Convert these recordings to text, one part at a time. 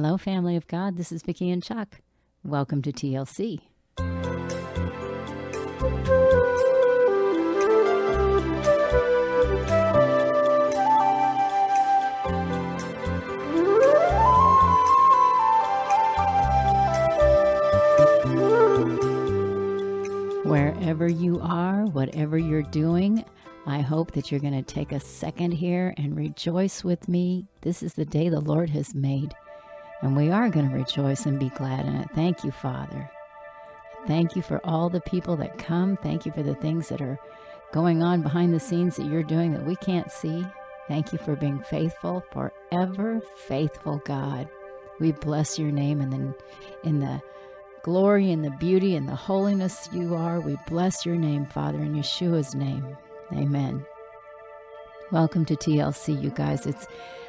Hello, family of God. This is Vicky and Chuck. Welcome to TLC. Wherever you are, whatever you're doing, I hope that you're going to take a second here and rejoice with me. This is the day the Lord has made, and we are going to rejoice and be glad in it. Thank you, Father. Thank you for all the people that come. Thank you for the things that are going on behind the scenes that you're doing that we can't see. Thank you for being faithful, forever faithful God. We bless your name and then in the glory and the beauty and the holiness you are. We bless your name, Father, in Yeshua's name. Amen. Welcome to TLC, you guys. It's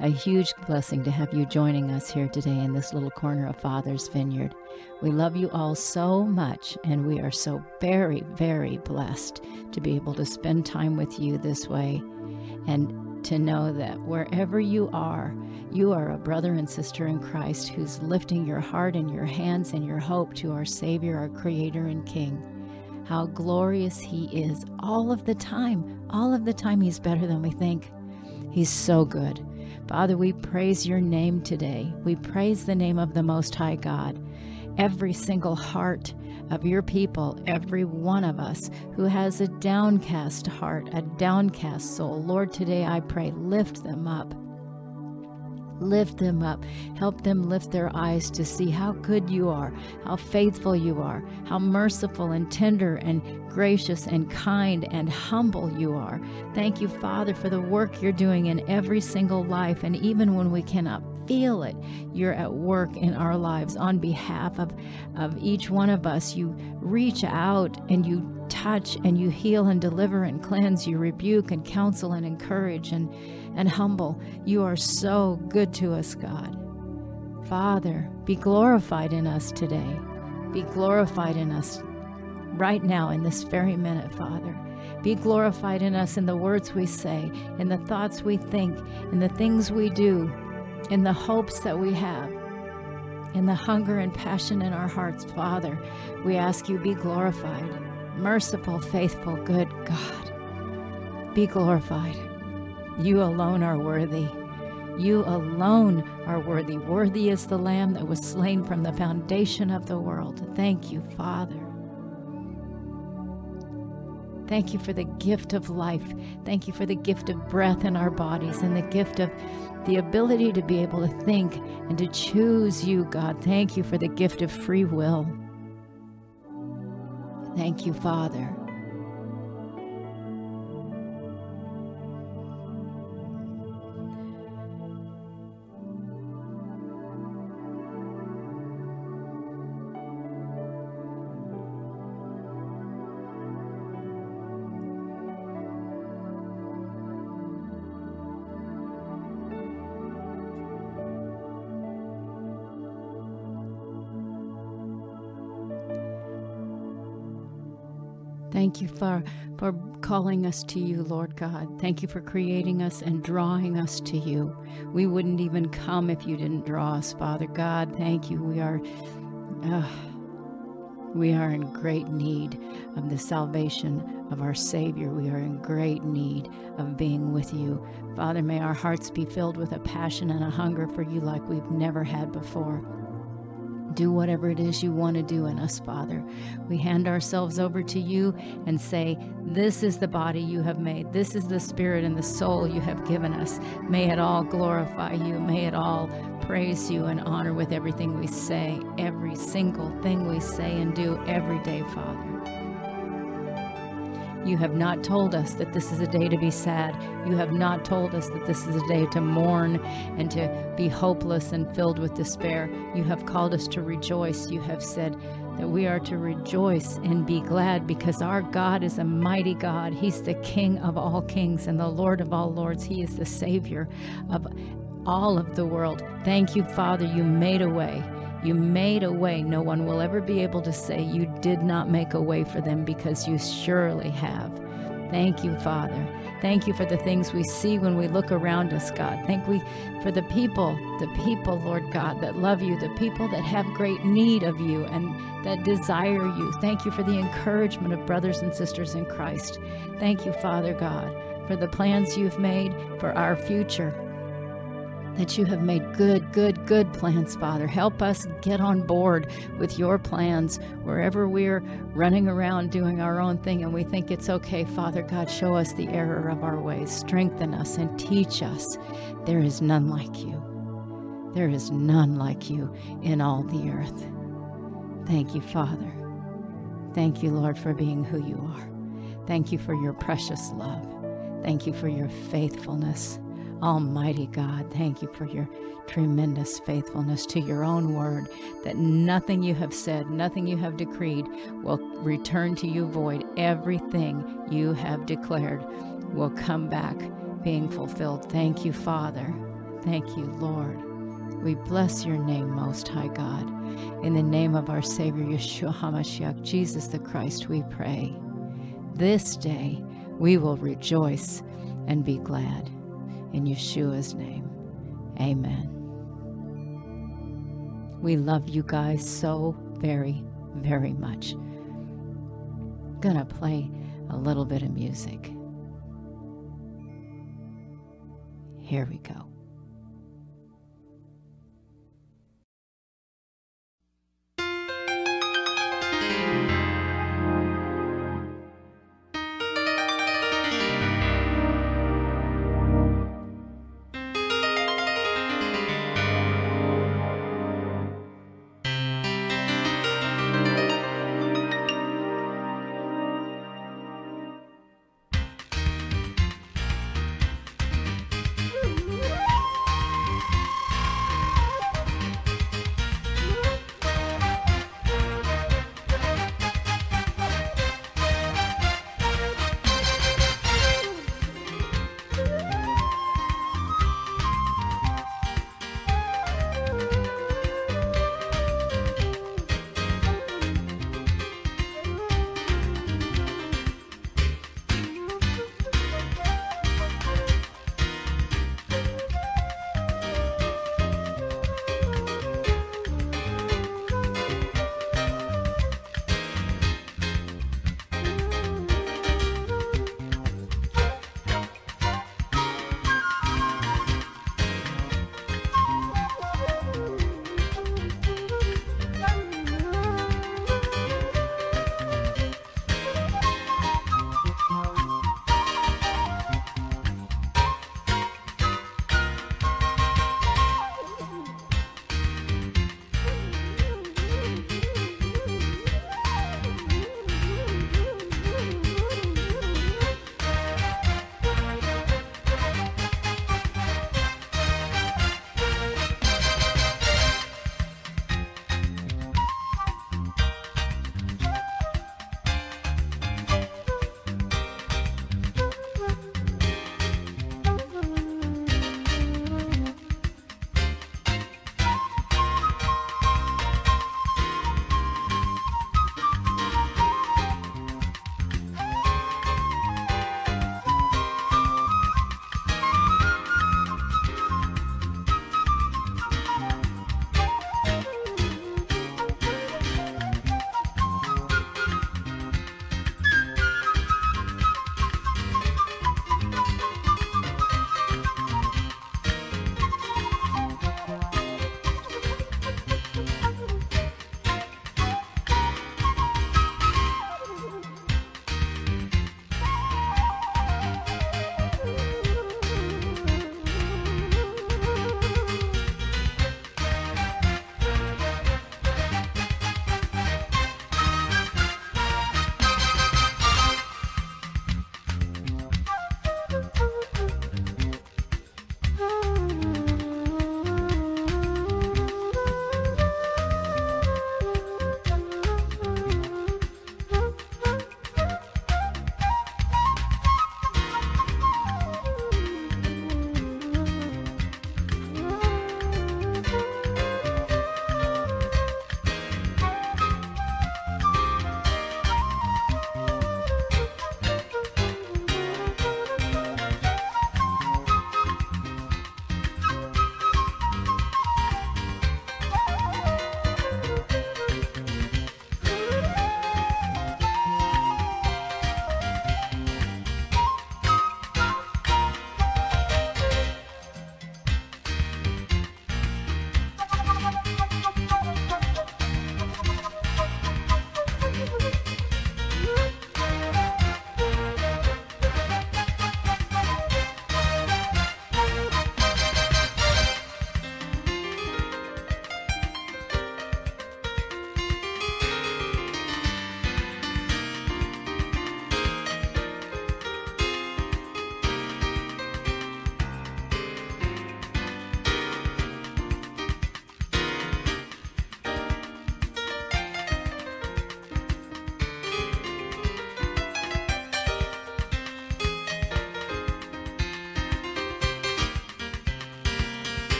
a huge blessing to have you joining us here today in this little corner of Father's Vineyard. We love you all so much, and we are so very, very blessed to be able to spend time with you this way and to know that wherever you are, you are a brother and sister in Christ who's lifting your heart and your hands and your hope to our Savior, our Creator, and King how glorious He is all of the time. All of the time, He's better than we think. He's so good. Father, we praise your name today. We praise the name of the Most High God. Every single heart of your people, every one of us who has a downcast heart, a downcast soul, Lord, today I pray, lift them up. Lift them up. Help them lift their eyes to see how good you are, how faithful you are, how merciful and tender and gracious and kind and humble you are. Thank you, Father, for the work you're doing in every single life. And even when we cannot feel it, you're at work in our lives on behalf of, of each one of us. You reach out and you touch and you heal and deliver and cleanse, you rebuke and counsel and encourage and, and humble. You are so good to us, God. Father, be glorified in us today. Be glorified in us right now in this very minute, Father. Be glorified in us in the words we say, in the thoughts we think, in the things we do, in the hopes that we have, in the hunger and passion in our hearts, Father. We ask you be glorified merciful, faithful, good God. Be glorified. You alone are worthy. You alone are worthy. Worthy is the Lamb that was slain from the foundation of the world. Thank you, Father. Thank you for the gift of life. Thank you for the gift of breath in our bodies and the gift of the ability to be able to think and to choose you, God. Thank you for the gift of free will. Thank you, Father. Thank you for, for calling us to you, Lord God. Thank you for creating us and drawing us to you. We wouldn't even come if you didn't draw us, Father God. Thank you. We are. Uh, we are in great need of the salvation of our Savior. We are in great need of being with you. Father, may our hearts be filled with a passion and a hunger for you like we've never had before. Do whatever it is you want to do in us, Father. We hand ourselves over to you and say, This is the body you have made. This is the spirit and the soul you have given us. May it all glorify you. May it all praise you and honor with everything we say, every single thing we say and do every day, Father. You have not told us that this is a day to be sad. You have not told us that this is a day to mourn and to be hopeless and filled with despair. You have called us to rejoice. You have said that we are to rejoice and be glad because our God is a mighty God. He's the King of all kings and the Lord of all lords. He is the Savior of all of the world. Thank you, Father. You made a way. You made a way. No one will ever be able to say you did not make a way for them because you surely have. Thank you, Father. Thank you for the things we see when we look around us, God. Thank we for the people, the people, Lord God, that love you, the people that have great need of you and that desire you. Thank you for the encouragement of brothers and sisters in Christ. Thank you, Father God, for the plans you've made for our future that you have made good, good, good plans, Father. Help us get on board with your plans wherever we're running around doing our own thing and we think it's okay. Father God, show us the error of our ways, strengthen us, and teach us. There is none like you. There is none like you in all the earth. Thank you, Father. Thank you, Lord, for being who you are. Thank you for your precious love. Thank you for your faithfulness. Almighty God, thank you for your tremendous faithfulness to your own word, that nothing you have said, nothing you have decreed will return to you void. Everything you have declared will come back being fulfilled. Thank you, Father. Thank you, Lord. We bless your name, Most High God. In the name of our Savior, Yeshua HaMashiach, Jesus the Christ, we pray. This day we will rejoice and be glad. In Yeshua's name, amen. We love you guys so very, very much. Gonna play a little bit of music. Here we go.